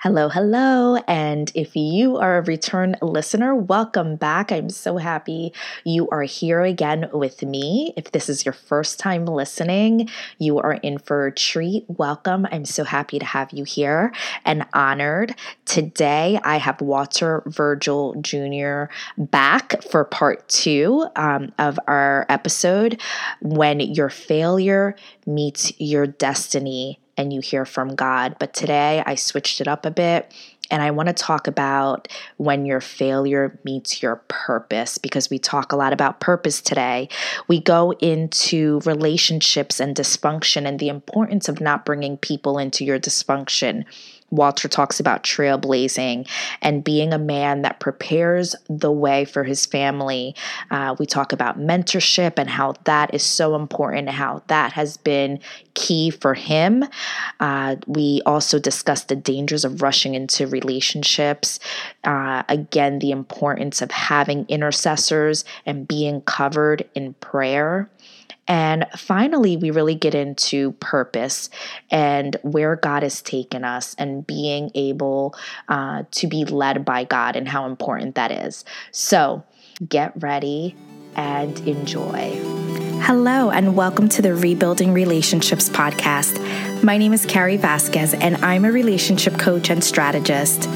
Hello, hello. And if you are a return listener, welcome back. I'm so happy you are here again with me. If this is your first time listening, you are in for a treat. Welcome. I'm so happy to have you here and honored. Today, I have Walter Virgil Jr. back for part two um, of our episode When Your Failure Meets Your Destiny and you hear from God. But today I switched it up a bit and I want to talk about when your failure meets your purpose because we talk a lot about purpose today. We go into relationships and dysfunction and the importance of not bringing people into your dysfunction Walter talks about trailblazing and being a man that prepares the way for his family. Uh, we talk about mentorship and how that is so important, how that has been key for him. Uh, we also discuss the dangers of rushing into relationships. Uh, again, the importance of having intercessors and being covered in prayer. And finally, we really get into purpose and where God has taken us and being able uh, to be led by God and how important that is. So get ready and enjoy. Hello, and welcome to the Rebuilding Relationships podcast. My name is Kari Vasquez, and I'm a relationship coach and strategist.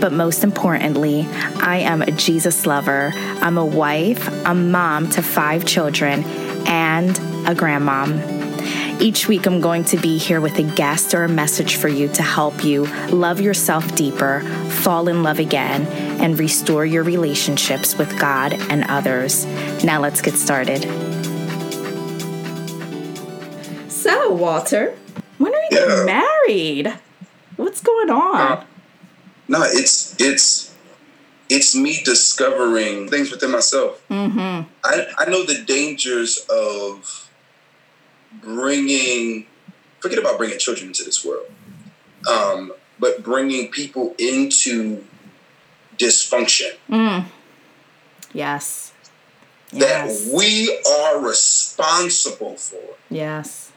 But most importantly, I am a Jesus lover. I'm a wife, a mom to five children and a grandmom. Each week, I'm going to be here with a guest or a message for you to help you love yourself deeper, fall in love again, and restore your relationships with God and others. Now, let's get started. So, Walter, when are you yeah. getting married? What's going on? Uh, no, it's it's it's me discovering things within myself. Mm-hmm. I, I know the dangers of bringing, forget about bringing children into this world, um, but bringing people into dysfunction. Mm. Yes. That yes. we are responsible for. Yes.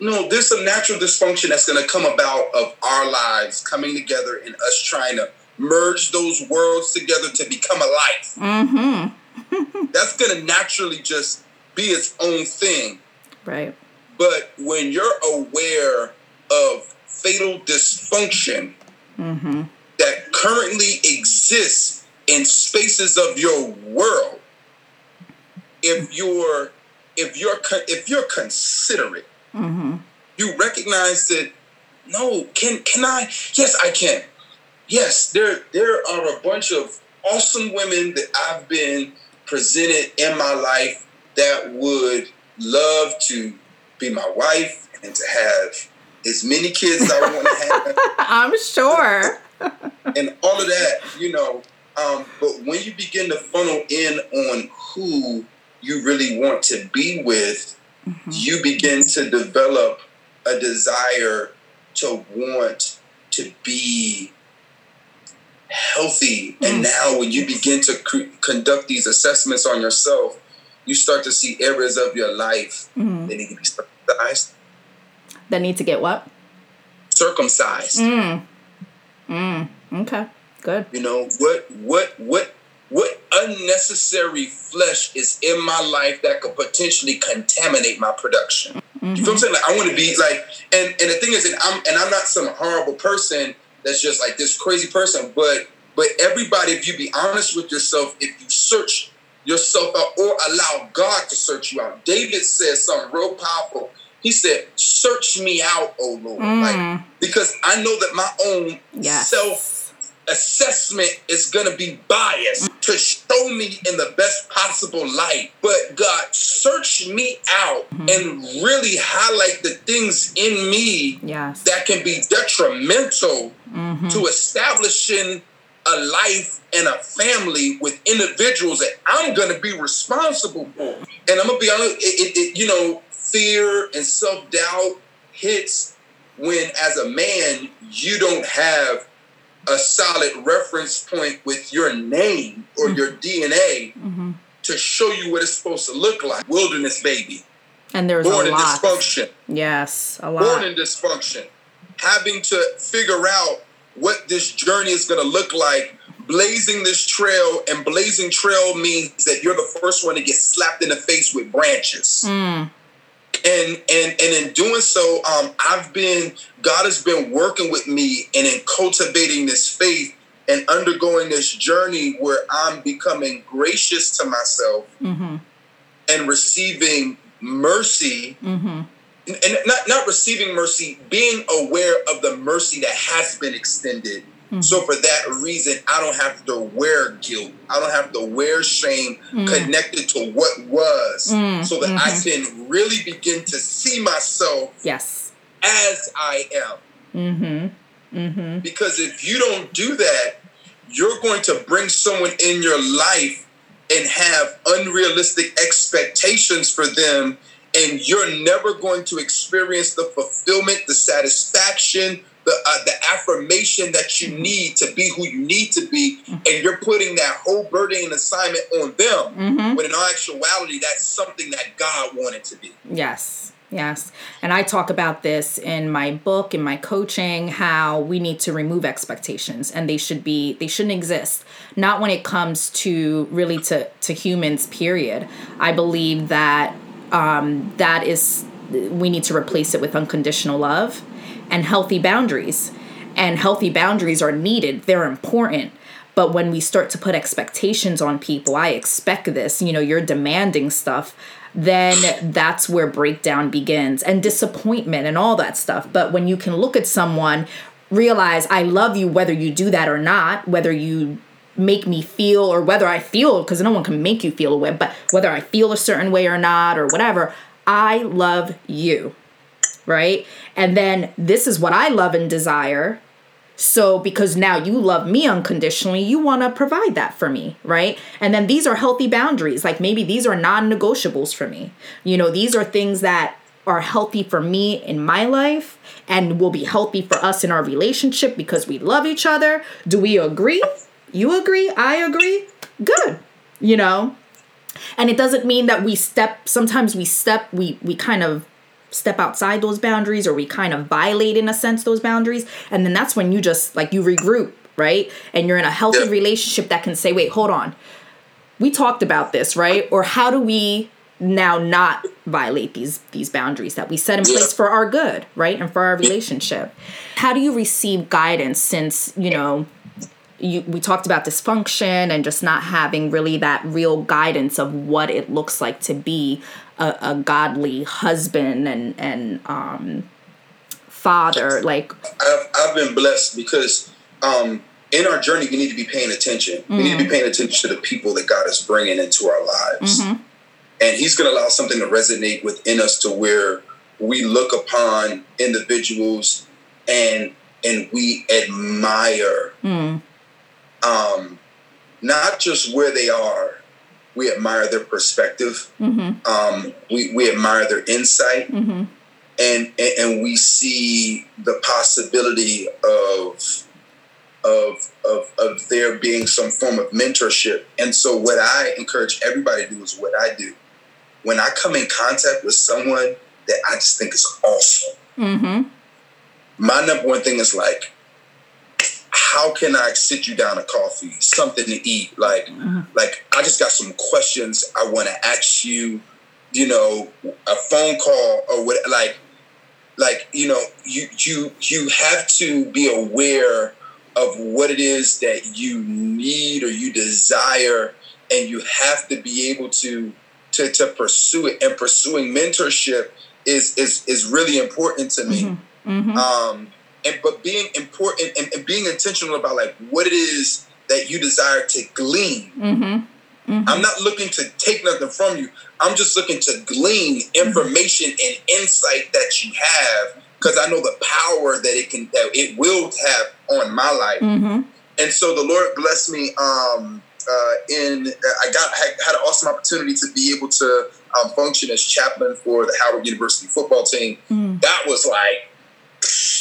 No, there's some natural dysfunction that's going to come about of our lives coming together and us trying to merge those worlds together to become a life. Mm-hmm. That's going to naturally just be its own thing. Right. But when you're aware of fatal dysfunction mm-hmm. that currently exists in spaces of your world, if you're if you're if you're considerate, mm-hmm. you recognize that no, can can I? Yes, I can yes, there there are a bunch of awesome women that I've been presented in my life that would love to be my wife and to have as many kids as I want to have. I'm sure. and all of that, you know. Um, but when you begin to funnel in on who you really want to be with, mm-hmm. you begin to develop a desire to want to be healthy. And now, when you begin to c- conduct these assessments on yourself, you start to see areas of your life mm-hmm. that need to be circumcised. That need to get what? Circumcised. Mm. Mm. Okay. Good. You know what? What? What? What unnecessary flesh is in my life that could potentially contaminate my production? Mm-hmm. You feel what I'm saying? Like I want to be like, and and the thing is, and I'm and I'm not some horrible person that's just like this crazy person. But but everybody, if you be honest with yourself, if you search yourself out or allow God to search you out. David says something real powerful. He said, "Search me out, O Lord," mm. like because I know that my own yes. self assessment is going to be biased to show me in the best possible light. But God, search me out mm-hmm. and really highlight the things in me yes. that can be detrimental mm-hmm. to establishing a life and a family with individuals that I'm going to be responsible for. And I'm going to be honest, it, it, it, you know, fear and self doubt hits when, as a man, you don't have a solid reference point with your name or mm-hmm. your DNA mm-hmm. to show you what it's supposed to look like. Wilderness baby. And there's born in dysfunction. Yes, a lot. Born in dysfunction. Having to figure out what this journey is going to look like blazing this trail and blazing trail means that you're the first one to get slapped in the face with branches mm. And and and in doing so um, i've been god has been working with me and in cultivating this faith and undergoing this journey where i'm becoming gracious to myself mm-hmm. and receiving mercy mm-hmm. and not not receiving mercy being aware of the mercy that has been extended Mm-hmm. So for that reason, I don't have to wear guilt. I don't have to wear shame mm-hmm. connected to what was, mm-hmm. so that I mm-hmm. can really begin to see myself yes as I am. Mm-hmm. Mm-hmm. Because if you don't do that, you're going to bring someone in your life and have unrealistic expectations for them and you're never going to experience the fulfillment, the satisfaction, the uh, the affirmation that you need to be who you need to be, and you're putting that whole burden and assignment on them. Mm-hmm. When in actuality, that's something that God wanted to be. Yes. Yes. And I talk about this in my book, in my coaching, how we need to remove expectations and they should be, they shouldn't exist. Not when it comes to really to, to humans, period. I believe that um, that is, we need to replace it with unconditional love and healthy boundaries. And healthy boundaries are needed, they're important. But when we start to put expectations on people, I expect this, you know, you're demanding stuff, then that's where breakdown begins and disappointment and all that stuff. But when you can look at someone, realize I love you whether you do that or not, whether you make me feel or whether I feel, because no one can make you feel a way, but whether I feel a certain way or not or whatever, I love you right? And then this is what I love and desire. So, because now you love me unconditionally, you want to provide that for me, right? And then these are healthy boundaries. Like maybe these are non negotiables for me. You know, these are things that are healthy for me in my life and will be healthy for us in our relationship because we love each other. Do we agree? You agree? I agree? Good. You know? And it doesn't mean that we step, sometimes we step, we, we kind of step outside those boundaries or we kind of violate in a sense those boundaries. And then that's when you just like you regroup right? And you're in a healthy yeah. relationship that can say wait hold on. We talked about this right? Or how do we now not violate these these boundaries that we set in place for our good right? And for our relationship. How do you receive guidance since you know you, we talked about dysfunction and just not having really that real guidance of what it looks like to be a, a godly husband and and um, father. Like I've, I've been blessed because um, in our journey we need to be paying attention. Mm-hmm. We need to be mm-hmm. paying attention to the people that God is bringing into our lives, mm-hmm. and He's going to allow something to resonate within us to where we look upon individuals and and we admire. Mm um, not just where they are, we admire their perspective. Mm-hmm. Um, we, we admire their insight. Mm-hmm. And, and, and we see the possibility of of, of of there being some form of mentorship. And so, what I encourage everybody to do is what I do. When I come in contact with someone that I just think is awesome, mm-hmm. my number one thing is like, how can I sit you down a coffee, something to eat? Like, mm-hmm. like I just got some questions I want to ask you. You know, a phone call or what? Like, like you know, you you you have to be aware of what it is that you need or you desire, and you have to be able to to to pursue it. And pursuing mentorship is is is really important to me. Mm-hmm. Mm-hmm. Um, and but being important and, and, being intentional about like what it is that you desire to glean. Mm-hmm. Mm-hmm. I'm not looking to take nothing from you. I'm just looking to glean information mm-hmm. and insight that you have because I know the power that it can that it will have on my life. Mm-hmm. And so the Lord blessed me. Um, uh, in I got had, had, an awesome opportunity to be able to um, function as chaplain for the Howard University football team. Mm. That was like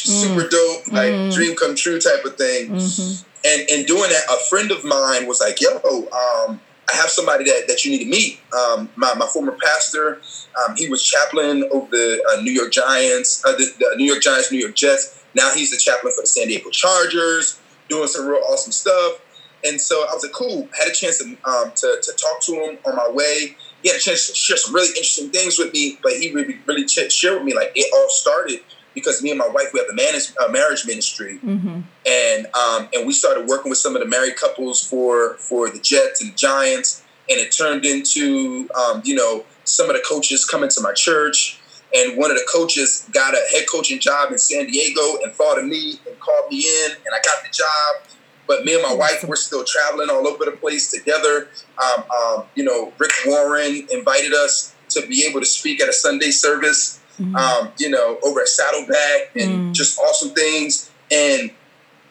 super mm. dope, like mm. dream come true type of thing. Mm-hmm. And in doing that, a friend of mine was like, "Yo, um, I have somebody that, that you need to meet." Um, my, my former pastor, um, he was chaplain of the uh, New York Giants, uh, the, the, New York Giants, New York Jets, Now he's the chaplain for the San Diego Chargers, doing some real awesome stuff. And so I was like, cool. Had a chance to, um, to, to talk to him on my way. He had a chance to share some really interesting things with me, but he really, really shared with me like it all started because me and my wife we have a manage, uh, marriage ministry, mm-hmm. and um, and we started working with some of the married couples for for the Jets and Giants, and it turned into um, you know some of the coaches coming to my church, and one of the coaches got a head coaching job in San Diego and thought of me and called me in, and I got the job. But me and my wife, we're still traveling all over the place together. Um, um, you know, Rick Warren invited us to be able to speak at a Sunday service mm-hmm. um, you know, over at Saddleback and mm. just awesome things. And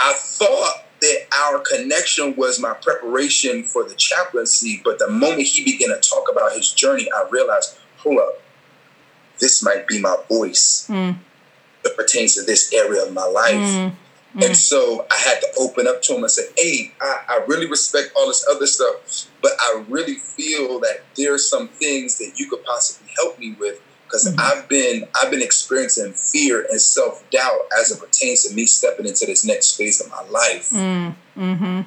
I thought that our connection was my preparation for the chaplaincy. But the moment he began to talk about his journey, I realized, hold up, this might be my voice mm. that pertains to this area of my life. Mm. And mm. so I had to open up to him and say, Hey, I, I, really respect all this other stuff, but I really feel that there's some things that you could possibly help me with because mm-hmm. I've been I've been experiencing fear and self doubt as it pertains to me stepping into this next phase of my life. Mm, mm-hmm.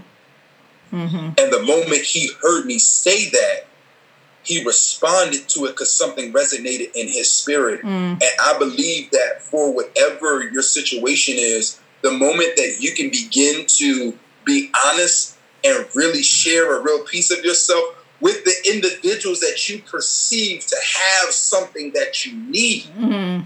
Mm-hmm. And the moment he heard me say that, he responded to it because something resonated in his spirit. Mm. And I believe that for whatever your situation is, the moment that you can begin to be honest and really share a real piece of yourself, with the individuals that you perceive to have something that you need. Mm-hmm.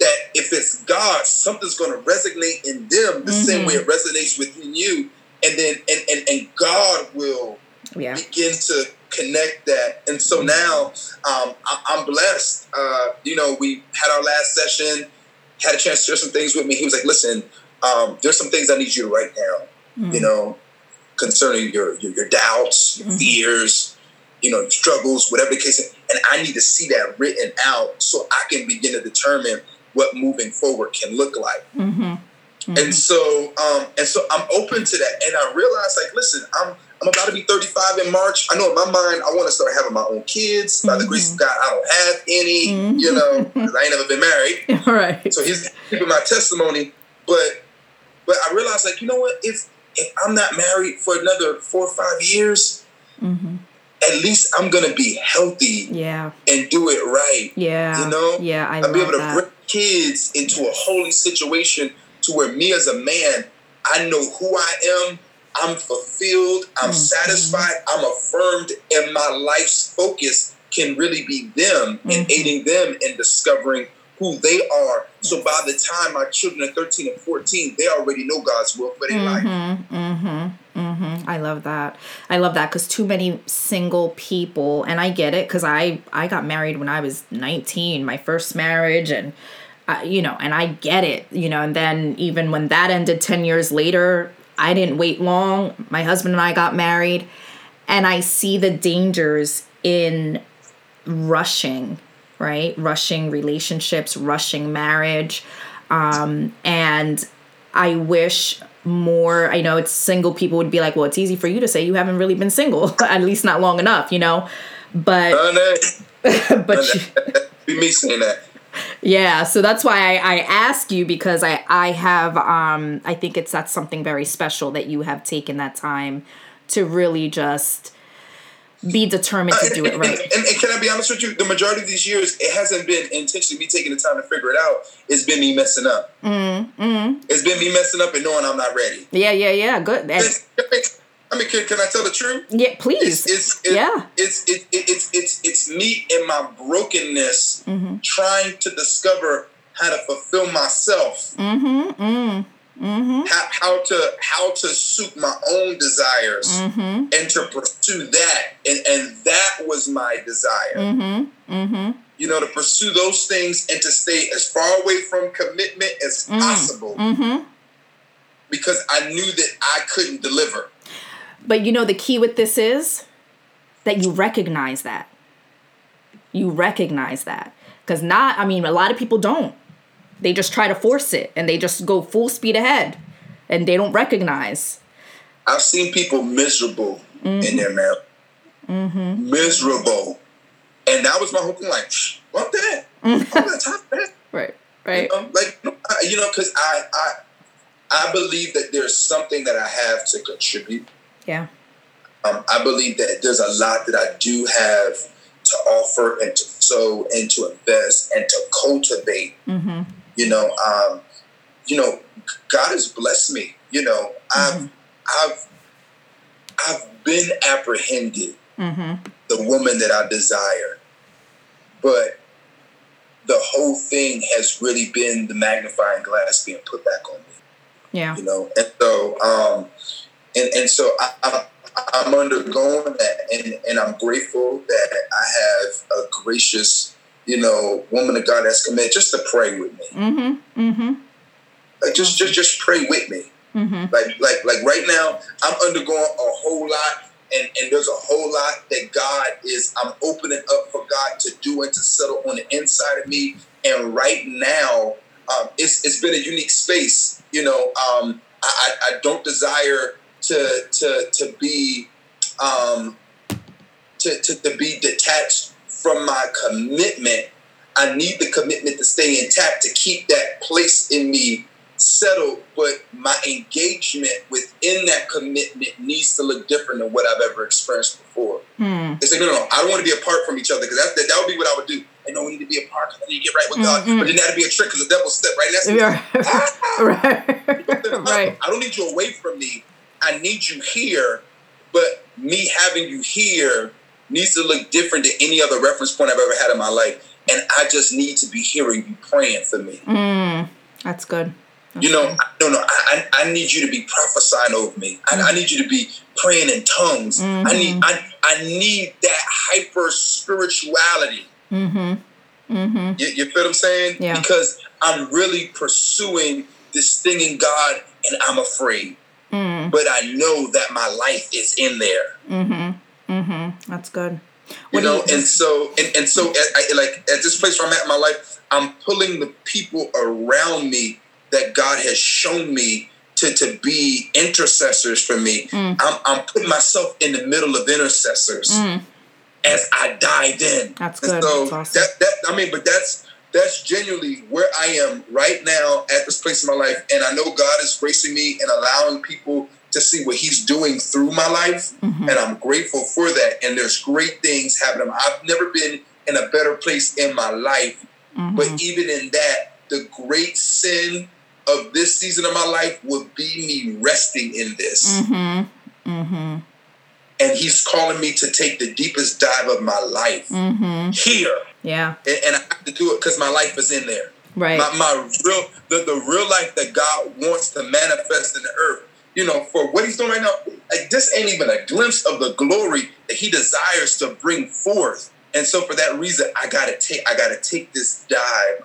That if it's God, something's going to resonate in them the mm-hmm. same way it resonates within you, and then and and, and God will yeah. begin to connect that. And so mm-hmm. now um, I, am blessed. Uh, you know, we had our last session, had a chance to share some things with me. He was like, "Listen, um, there's some things I need you to write down. You mm-hmm. know, concerning your your, your doubts, your mm-hmm. fears." You know, struggles, whatever the case is. And I need to see that written out so I can begin to determine what moving forward can look like. Mm-hmm. Mm-hmm. And so, um, and so I'm open to that. And I realize, like, listen, I'm I'm about to be 35 in March. I know in my mind, I want to start having my own kids. By mm-hmm. the grace of mm-hmm. God, I don't have any, mm-hmm. you know, because I ain't never been married. All right. So he's keeping my testimony. But but I realized, like, you know what? If if I'm not married for another four or five years, mm-hmm at least I'm gonna be healthy. Yeah. And do it right. Yeah. You know? Yeah. I I'll be able to that. bring kids into a holy situation to where me as a man, I know who I am. I'm fulfilled. I'm mm-hmm. satisfied. I'm affirmed, and my life's focus can really be them mm-hmm. and aiding them in discovering who they are. So by the time my children are 13 and 14, they already know God's will for their mm-hmm, life. Mm-hmm. I love that. I love that because too many single people, and I get it because I I got married when I was 19, my first marriage, and uh, you know, and I get it, you know, and then even when that ended 10 years later, I didn't wait long. My husband and I got married, and I see the dangers in rushing right? Rushing relationships, rushing marriage. Um, and I wish more, I know it's single people would be like, well, it's easy for you to say you haven't really been single, at least not long enough, you know? But, but be me saying that. Yeah, so that's why I, I ask you because I I have um I think it's that's something very special that you have taken that time to really just be determined to do it right. And, and, and, can I be honest with you? The majority of these years, it hasn't been intentionally me taking the time to figure it out. It's been me messing up. Mm, mm. It's been me messing up and knowing I'm not ready. Yeah, yeah, yeah. Good. I mean, can, can I tell the truth? Yeah, please. It's, it's yeah. It's it, it, it's it's it's me in my brokenness mm-hmm. trying to discover how to fulfill myself. Mm-hmm. Mm. Mm-hmm. How, how, to how to suit my own desires mm-hmm. and to pursue that and and that was my desire mm-hmm. mm-hmm. you know to pursue those things and to stay as far away from commitment as mm. possible mm-hmm. because I knew that I couldn't deliver but you know the key with this is that you recognize that you recognize that because not I mean a lot of people don't they just try to force it and they just go full speed ahead and they don't recognize. I've seen people miserable mm-hmm. in their marriage. Mm-hmm. Miserable. And that was my whole thing like, fuck that. I'm not time that. Right, right. You know, like, you know, because I, I, I believe that there's something that I have to contribute. Yeah. Um, I believe that there's a lot that I do have to offer and to sow and to invest and to cultivate. Mm-hmm. You know, um, you know, God has blessed me. You know, I've Mm-hmm. I've I've been apprehended Mm-hmm. the woman that I desire, but the whole thing has really been the magnifying glass being put back on me. Yeah. You know, and so um, and and so I, I I'm undergoing that, and, and I'm grateful that I have a gracious, you know, woman of God that's committed just to pray with me. Mm-hmm. Mm-hmm. Like just just just pray with me. Mm-hmm. Like like like right now, I'm undergoing a whole lot, and and there's a whole lot that God is. I'm opening up for God to do and to settle on the inside of me. And right now, um, it's it's been a unique space. You know, um, I, I I don't desire to to to be um, to, to to be detached from my commitment. I need the commitment to stay intact to keep that place in me settled, but my engagement within that commitment needs to look different than what I've ever experienced before. Hmm. It's like, no, no, no, I don't want to be apart from each other because that, that, would be what I would do. I know we need to be apart because I need to get right with God. Mm-mm. But then that'd be a trick because the devil step right next to me. right. right. I don't need you away from me. I need you here. But me having you here needs to look different than any other reference point I've ever had in my life. And I just need to be hearing you praying for me. Mm. That's good. That's You know, good. no, no. I, I, I need you to be prophesying over me. I, I need you to be praying in tongues. I need, I, I need that hyper spirituality. Mm-hmm. Mm-hmm. You, you feel what I'm saying? Yeah. Because I'm really pursuing this thing in God, and I'm afraid. Mm. But I know that my life is in there. Mm-hmm. That's good. You What do know, you- and so and, and so at, I, like at this place where I'm at in my life, I'm pulling the people around me that God has shown me to, to be intercessors for me. Mm. I'm, I'm putting myself in the middle of intercessors Mm. as I dive in. That's And good. So That's awesome. that that I mean, but that's that's genuinely where I am right now at this place in my life, and I know God is gracing me and allowing people to see what He's doing through my life, Mhm. and I'm grateful for that. And there's great things happening. I've never been in a better place in my life, Mhm. but even in that, the great sin of this season of my life would be me resting in this. Mm-hmm. Mm-hmm. And He's calling me to take the deepest dive of my life Mm-hmm. here. Yeah. and, and I have to do it because my life is in there. Right. My, my real, the, the real life that God wants to manifest in the earth. You know, for what He's doing right now, like this ain't even a glimpse of the glory that He desires to bring forth. And so, for that reason, I gotta take, I gotta take this dive.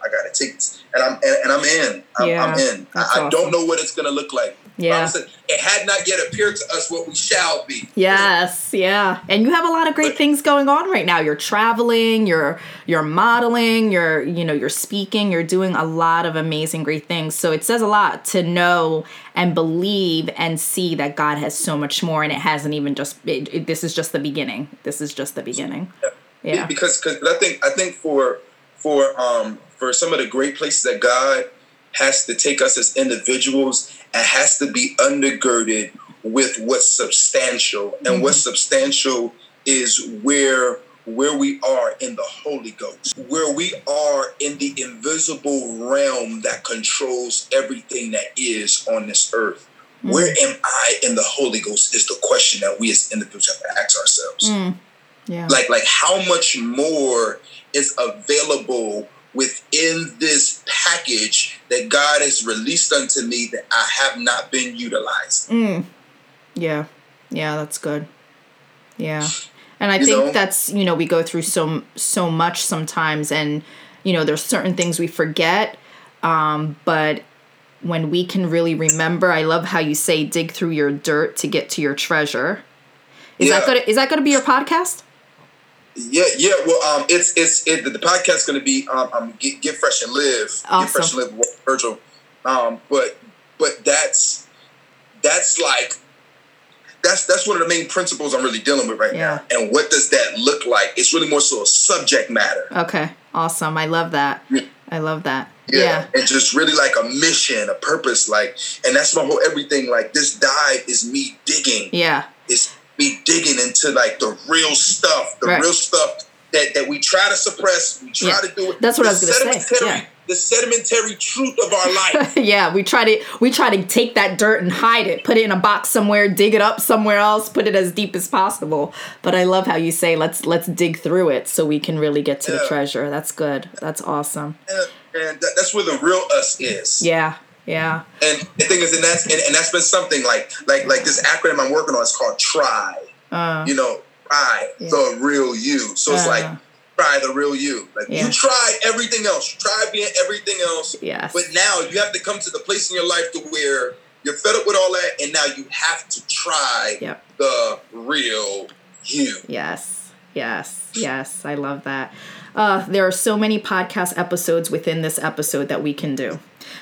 I gotta take this, and I'm, and, and I'm in. I'm, Yeah, I'm in. I, that's I don't know what it's gonna look like. Yeah. Said, it had not yet appeared to us what we shall be. Yes, yeah. And you have a lot of great But- things going on right now. You're traveling, you're you're modeling, you're you know, you're speaking, you're doing a lot of amazing great things. So it says a lot to know and believe and see that God has so much more and it hasn't even just it, it- this is just the beginning. This is just the beginning. Yeah. Because because I think I think for for um for some of the great places that God has to take us as individuals and has to be undergirded with what's substantial. And what's substantial is where where we are in the Holy Ghost, where we are in the invisible realm that controls everything that is on this earth. Where am I in the Holy Ghost is the question that we as individuals have to ask ourselves. Mm. Yeah. like like how much more is available within this package that God has released unto me that I have not been utilized. Mm. Yeah. Yeah, that's good. Yeah. And I You think know? that's, you know, we go through so so much sometimes and you know, there's certain things we forget um but when we can really remember, I love how you say dig through your dirt to get to your treasure. Is that going to is that going to be your podcast? Yeah, yeah. Well, um, it's it's it, the, podcast is going to be um, um get, get fresh and live, get fresh and live with Virgil. Um, but but that's that's like that's that's one of the main principles I'm really dealing with right Yeah. now. And what does that look like? It's really more so a subject matter. Okay. Awesome. I love that. I love that. Yeah. yeah. And just really like a mission, a purpose, like, and that's my whole everything. Like this dive is me digging. Yeah. It's me digging into like the real stuff, the right. real stuff that, that we try to suppress. We try yeah. to do it. That's what I was going to say. Yeah the sedimentary truth of our life. yeah, we try to we try to take that dirt and hide it, put it in a box somewhere, dig it up somewhere else, put it as deep as possible. But I love how you say let's let's dig through it so we can really get to yeah. the treasure. That's good. That's awesome. And, and that's where the real us is. Yeah. Yeah. And the thing is, and that's and, and that's been something like like like this acronym I'm working on is called TRY. Uh, you know, try yeah. the real you. So it's uh, like try the real you. Like yeah. you try everything else. You try being everything else. Yes. But now you have to come to the place in your life to where you're fed up with all that, and now you have to try yep. the real you. Yes. Yes. Yes. I love that. Uh, there are so many podcast episodes within this episode that we can do.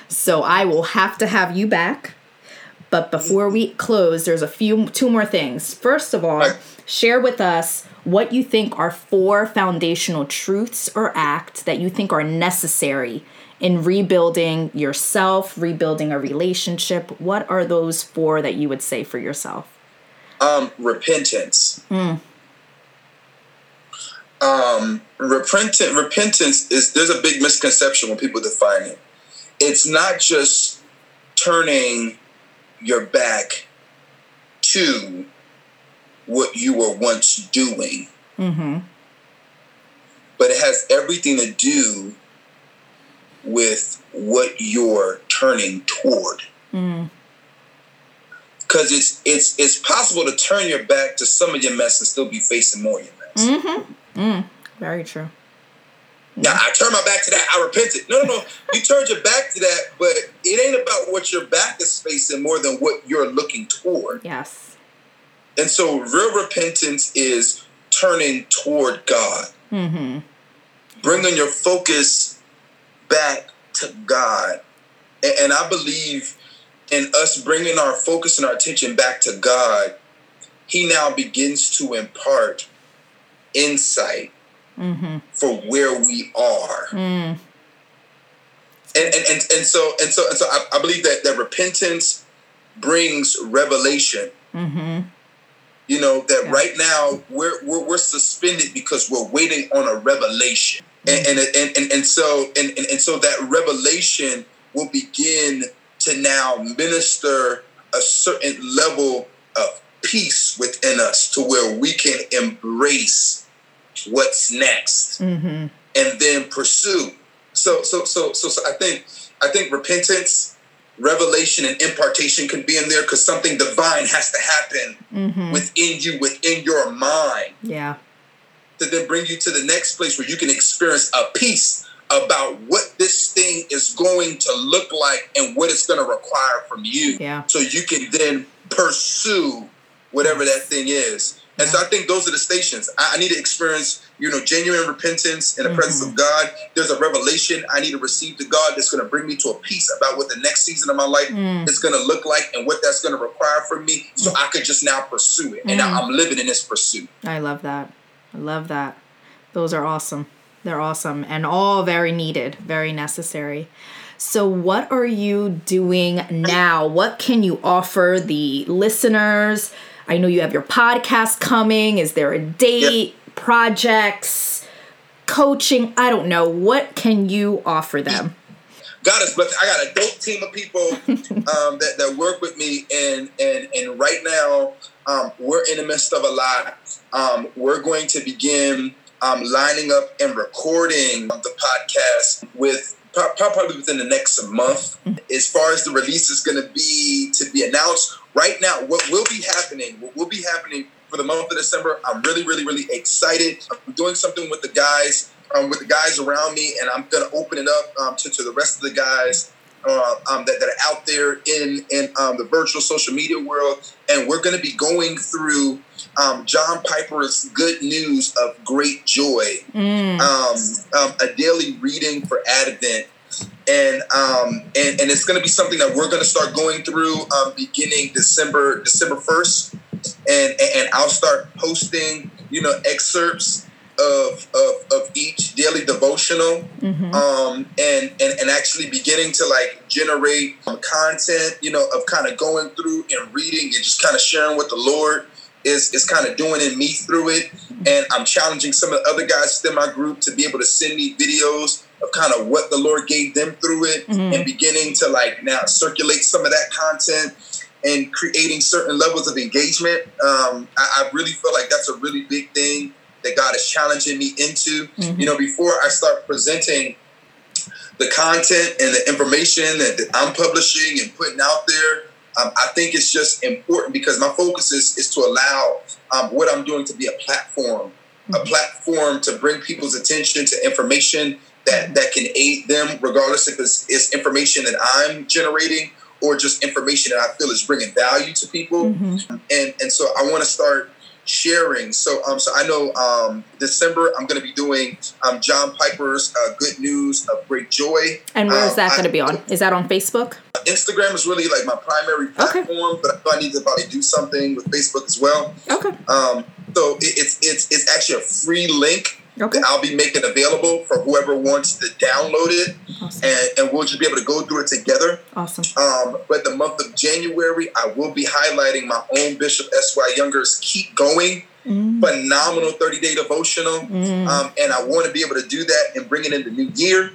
So I will have to have you back. But before we close, there's a few two more things. First of all, right. share with us what you think are four foundational truths or acts that you think are necessary in rebuilding yourself, rebuilding a relationship. What are those four that you would say for yourself? Um, repentance. Mm. Um, repentant, repentance is there's a big misconception when people define it. It's not just turning your back to what you were once doing. Mm-hmm. But it has everything to do with what you're turning toward. Mm. Cause it's it's it's possible to turn your back to some of your mess and still be facing more of your mess. Mm-hmm. Mm. Very true. Now I turned my back to that. I repented. No, no, no. you turned your back to that, but it ain't about what your back is facing more than what you're looking toward. Yes. And so, real repentance is turning toward God, mm-hmm. bringing your focus back to God. And, and, I believe in us bringing our focus and our attention back to God, He now begins to impart insight mm-hmm. for where we are. Mm. And, and, and, and so and so and so I, I believe that, that repentance brings revelation. Mm-hmm you know that yeah. right now we're, we're, we're suspended because we're waiting on a revelation, and and and, and, and so and, and and so that revelation will begin to now minister a certain level of peace within us to where we can embrace what's next mm-hmm. and then pursue. So so so so so I think I think repentance revelation and impartation can be in there because something divine has to happen mm-hmm. within you, within your mind. Yeah. To then bring you to the next place where you can experience a peace about what this thing is going to look like and what it's going to require from you. Yeah. So you can then pursue whatever that thing is. And so I think those are the stations. I, I need to experience, you know, genuine repentance in the mm-hmm. presence of God. There's a revelation I need to receive to God that's going to bring me to a peace about what the next season of my life mm. is going to look like and what that's going to require from me so mm. I could just now pursue it. And now mm. I'm living in this pursuit. I love that. I love that. Those are awesome. They're awesome and all very needed, very necessary. So, what are you doing now? What can you offer the listeners? I know you have your podcast coming. Is there a date, yep. projects, coaching? I don't know. What can you offer them? God is blessed. I got a dope team of people um, that, that work with me, and and and right now um, we're in the midst of a lot. Um, we're going to begin um, lining up and recording the podcast with probably within the next month. As far as the release is going to be to be announced, right now, what will be happening, what will be happening for the month of December, I'm really, really, really excited. I'm doing something with the guys, um, with the guys around me, and I'm going to open it up um, to, to the rest of the guys uh, um, that, that, are out there in in um, the virtual social media world, and we're going to be going through um, John Piper's Good News of Great Joy, mm. um, um, a daily reading for Advent. And um, and and it's going to be something that we're going to start going through um, beginning December December first, and, and I'll start posting you know excerpts of, of, of each daily devotional mm-hmm. um, and, and, and actually beginning to like generate content, you know, of kind of going through and reading and just kind of sharing what the Lord is, is kind of doing in me through it. And I'm challenging some of the other guys within my group to be able to send me videos of kind of what the Lord gave them through it mm-hmm. and beginning to like now circulate some of that content and creating certain levels of engagement. Um, I, I, really feel like that's a really big thing that God is challenging me into. Mm-hmm. You know, before I start presenting the content and the information that, that I'm publishing and putting out there, um, I think it's just important because my focus is, is to allow um, what I'm doing to be a platform, mm-hmm. a platform to bring people's attention to information that, that can aid them, regardless if it's, it's information that I'm generating or just information that I feel is bringing value to people. Mm-hmm. And and so I want to start sharing. So um so I know um December I'm going to be doing um John Piper's uh, Good News of Great Joy. And where is that um, going to be on? Is that on Facebook? Instagram is really like my primary platform, okay. but I thought I need to probably do something with Facebook as well. Okay. Um so it, it's it's it's actually a free link Okay. That I'll be making available for whoever wants to download it, awesome. and, and we'll just be able to go through it together. Awesome. Um, but the month of January, I will be highlighting my own Bishop S. Y. Younger's "Keep Going." Mm. Phenomenal 30 day devotional. Mm. Um, and I want to be able to do that and bring it in the new year.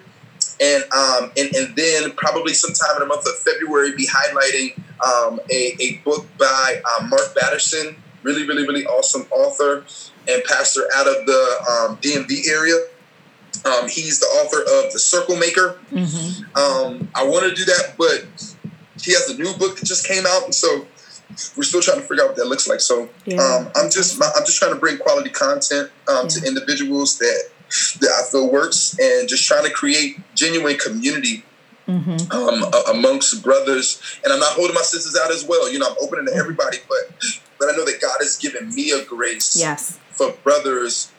And, um, and, and then probably sometime in the month of February, be highlighting um, a, a book by uh, Mark Batterson, really, really, really awesome author and pastor out of the um, DMV area. Um, he's the author of The Circle Maker. Mm-hmm. Um, I want to do that, but he has a new book that just came out, and so we're still trying to figure out what that looks like. So yeah. Um, I'm just I'm just trying to bring quality content um, yeah. to individuals that that I feel works, and just trying to create genuine community Mm-hmm. Um, amongst brothers, and I'm not holding my sisters out as well. You know, I'm opening to mm-hmm. everybody, but but I know that God has given me a grace. Yes for brothers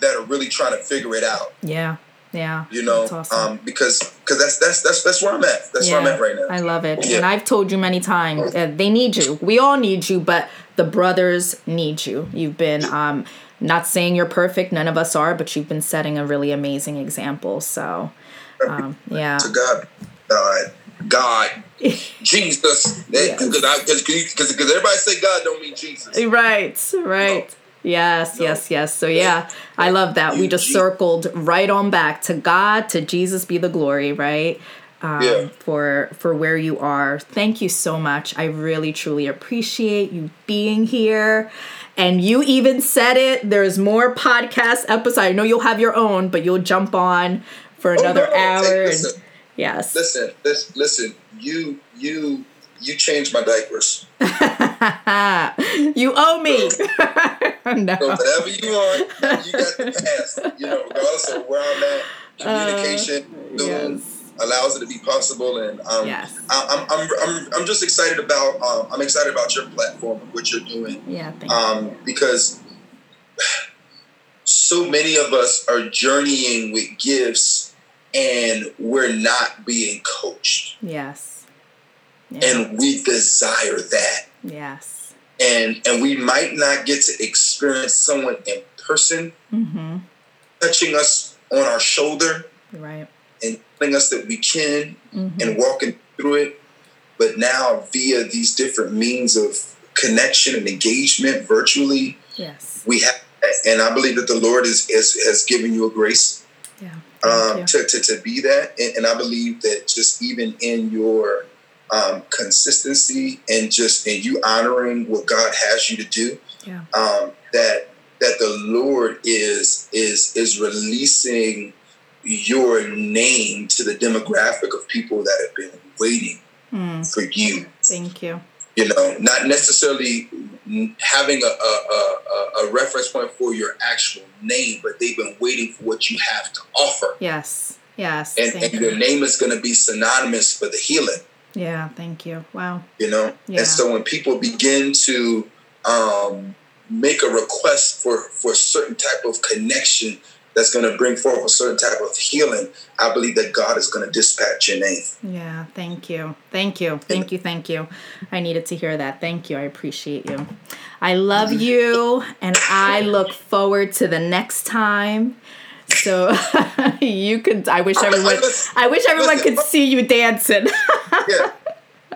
that are really trying to figure it out. Yeah. Yeah. You know, awesome. um, because because that's that's that's that's where I'm at. That's yeah, where I'm at right now. I love it. Yeah. And I've told you many times uh, they need you. We all need you, but the brothers need you. You've been um not saying you're perfect, none of us are, but you've been setting a really amazing example. So um, yeah. To God. God. God, Jesus, because because because everybody say God don't mean Jesus. Right, right. Yes, no. yes, yes. So yeah, I love that. We just circled right on back to God, to Jesus be the glory, right? Um, yeah. for for where you are. Thank you so much. I really truly appreciate you being here. And you even said it. There's more podcast episodes. I know you'll have your own, but you'll jump on for another oh, no, no. hour. Hey, listen, and, yes. Listen, listen, listen. You you you changed my diapers. you owe me. So, no. so whatever you want, you got the pass. You know, regardless of where I'm at, communication uh, yes. allows it to be possible. And um, yes. I, am I'm, I'm, I'm just excited about um, I'm excited about your platform and what you're doing. Yeah, um, because so many of us are journeying with gifts and we're not being coached. Yes yeah. and we desire that. Yes. And and we might not get to experience someone in person mm-hmm. touching us on our shoulder, right, and telling us that we can, mm-hmm. and walking through it. But now, via these different means of connection and engagement virtually, yes, we have, and I believe that the Lord is, is has given you a grace. Yeah. Um, to, to, to be that. And, and I believe that just even in your um, consistency and just and you honoring what God has you to do. Yeah. Um, that that the Lord is is is releasing your name to the demographic of people that have been waiting mm. for you. Thank you. You know, not necessarily having a, a, a, a reference point for your actual name, but they've been waiting for what you have to offer. Yes. Yes. And, and your name is going to be synonymous for the healing. Yeah, thank you. Wow. You know? Yeah. And so when people begin to um, make a request for, for a certain type of connection that's going to bring forth a certain type of healing, I believe that God is going to dispatch your name. Yeah, thank you. Thank you. Thank you. Thank you. I needed to hear that. Thank you. I appreciate you. I love you and I look forward to the next time. So you could I wish everyone I wish everyone could uh, see you dancing. yeah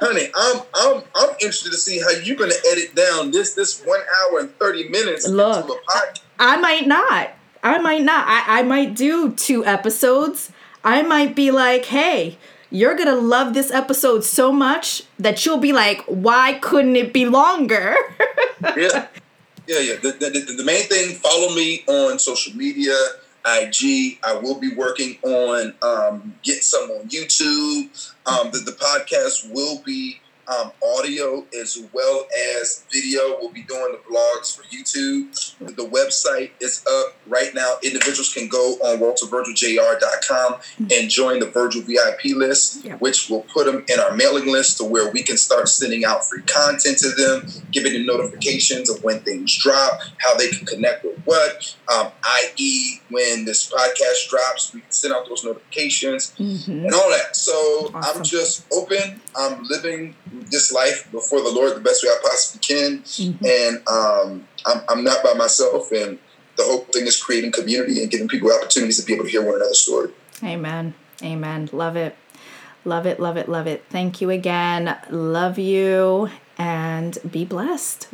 honey, I'm I'm I'm interested to see how you're gonna edit down this this one hour and thirty minutes Look, I might not. I might not. I, I might do two episodes. I might be like, hey, you're gonna love this episode so much that you'll be like, why couldn't it be longer? yeah. Yeah, yeah. The, the, the main thing, follow me on social media. IG. I will be working on um, getting some on YouTube. Um, the, the podcast will be um, audio as well as video. We'll be doing the blogs for YouTube. The website is up right now. Individuals can go on waltervirgiljr.com and join the Virgil VIP list, which will put them in our mailing list to where we can start sending out free content to them, giving them notifications of when things drop, how they can connect with what, um, i.e., when this podcast drops, we can send out those notifications mm-hmm. and all that. So awesome. I'm just open. I'm living this life before the Lord the best way I possibly can. Mm-hmm. And um, I'm, I'm not by myself. And the whole thing is creating community and giving people opportunities to be able to hear one another's story. Amen. Amen. Love it. Love it. Love it. Love it. Thank you again. Love you and be blessed.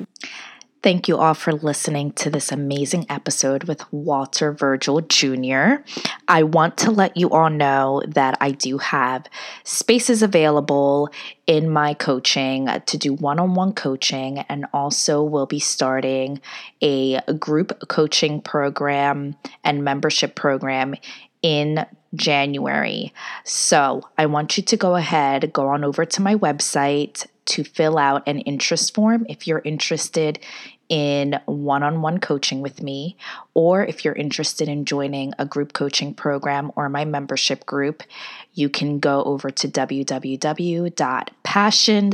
Thank you all for listening to this amazing episode with Walter Virgil Jr. I want to let you all know that I do have spaces available in my coaching uh, to do one on one coaching, and also will be starting a group coaching program and membership program in January. So I want you to go ahead, go on over to my website to fill out an interest form if you're interested in one on one coaching with me, or if you're interested in joining a group coaching program or my membership group, you can go over to www.passion,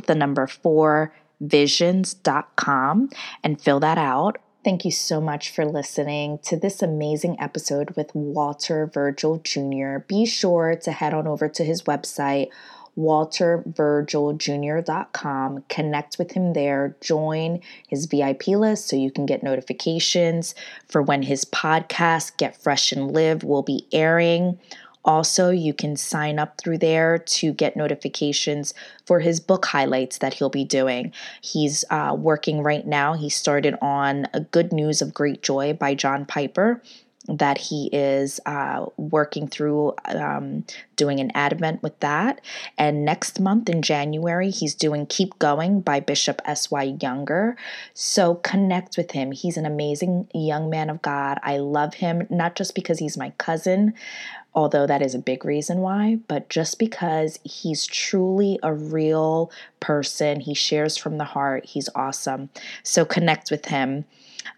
the number four, visions.com and fill that out. Thank you so much for listening to this amazing episode with Walter Virgil Jr. Be sure to head on over to his website waltervirgiljr.com. Connect with him there. Join his VIP list so you can get notifications for when his podcast, Get Fresh and Live, will be airing. Also, you can sign up through there to get notifications for his book highlights that he'll be doing. He's uh, working right now. He started on A Good News of Great Joy by John Piper that he is uh, working through um, doing an advent with that. And next month in January, he's doing Keep Going by Bishop S.Y. Younger. So connect with him. He's an amazing young man of God. I love him, not just because he's my cousin, although that is a big reason why, but just because he's truly a real person. He shares from the heart. He's awesome. So connect with him.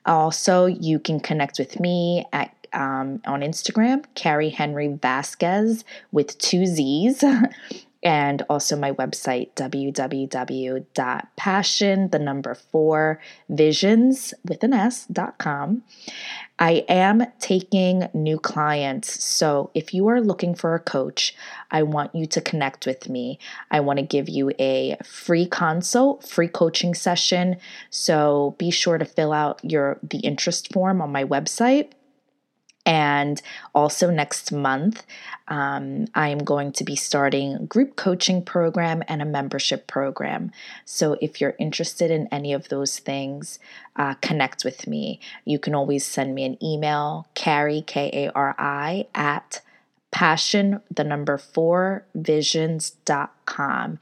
Also, you can connect with me at um, on Instagram, Kari Henry Vasquez with two Z's. and also my website, www.passion, the number four, visions with an S.com. I am taking new clients. So if you are looking for a coach, I want you to connect with me. I want to give you a free consult, free coaching session. So be sure to fill out your the interest form on my website. And also next month, um, I am going to be starting a group coaching program and a membership program. So if you're interested in any of those things, uh, connect with me. You can always send me an email, Kari, K A R I, at passion, the number four, visions.com.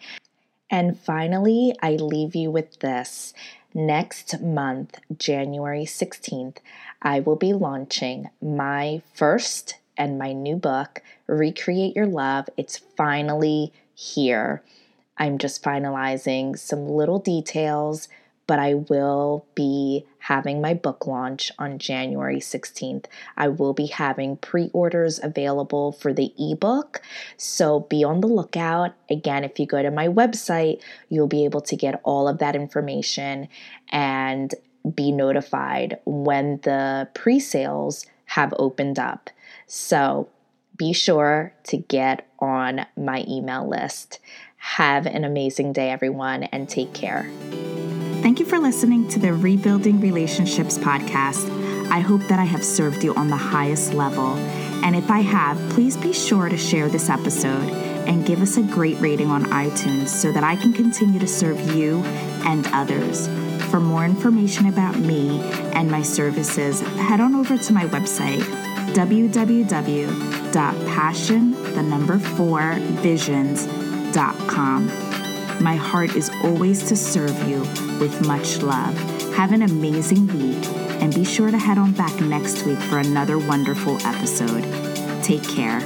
And finally, I leave you with this. Next month, January 16th, I will be launching my first and my new book, Recreate Your Love. It's finally here. I'm just finalizing some little details but I will be having my book launch on January 16th. I will be having pre orders available for the ebook, so be on the lookout. Again, if you go to my website, you'll be able to get all of that information and be notified when the pre sales have opened up. So be sure to get on my email list. Have an amazing day, everyone, and take care. Thank you for listening to the Rebuilding Relationships podcast. I hope that I have served you on the highest level. And if I have, please be sure to share this episode and give us a great rating on iTunes so that I can continue to serve you and others. For more information about me and my services, head on over to my website, www.passion, the number four, visions.com. My heart is always to serve you with much love. Have an amazing week and be sure to head on back next week for another wonderful episode. Take care.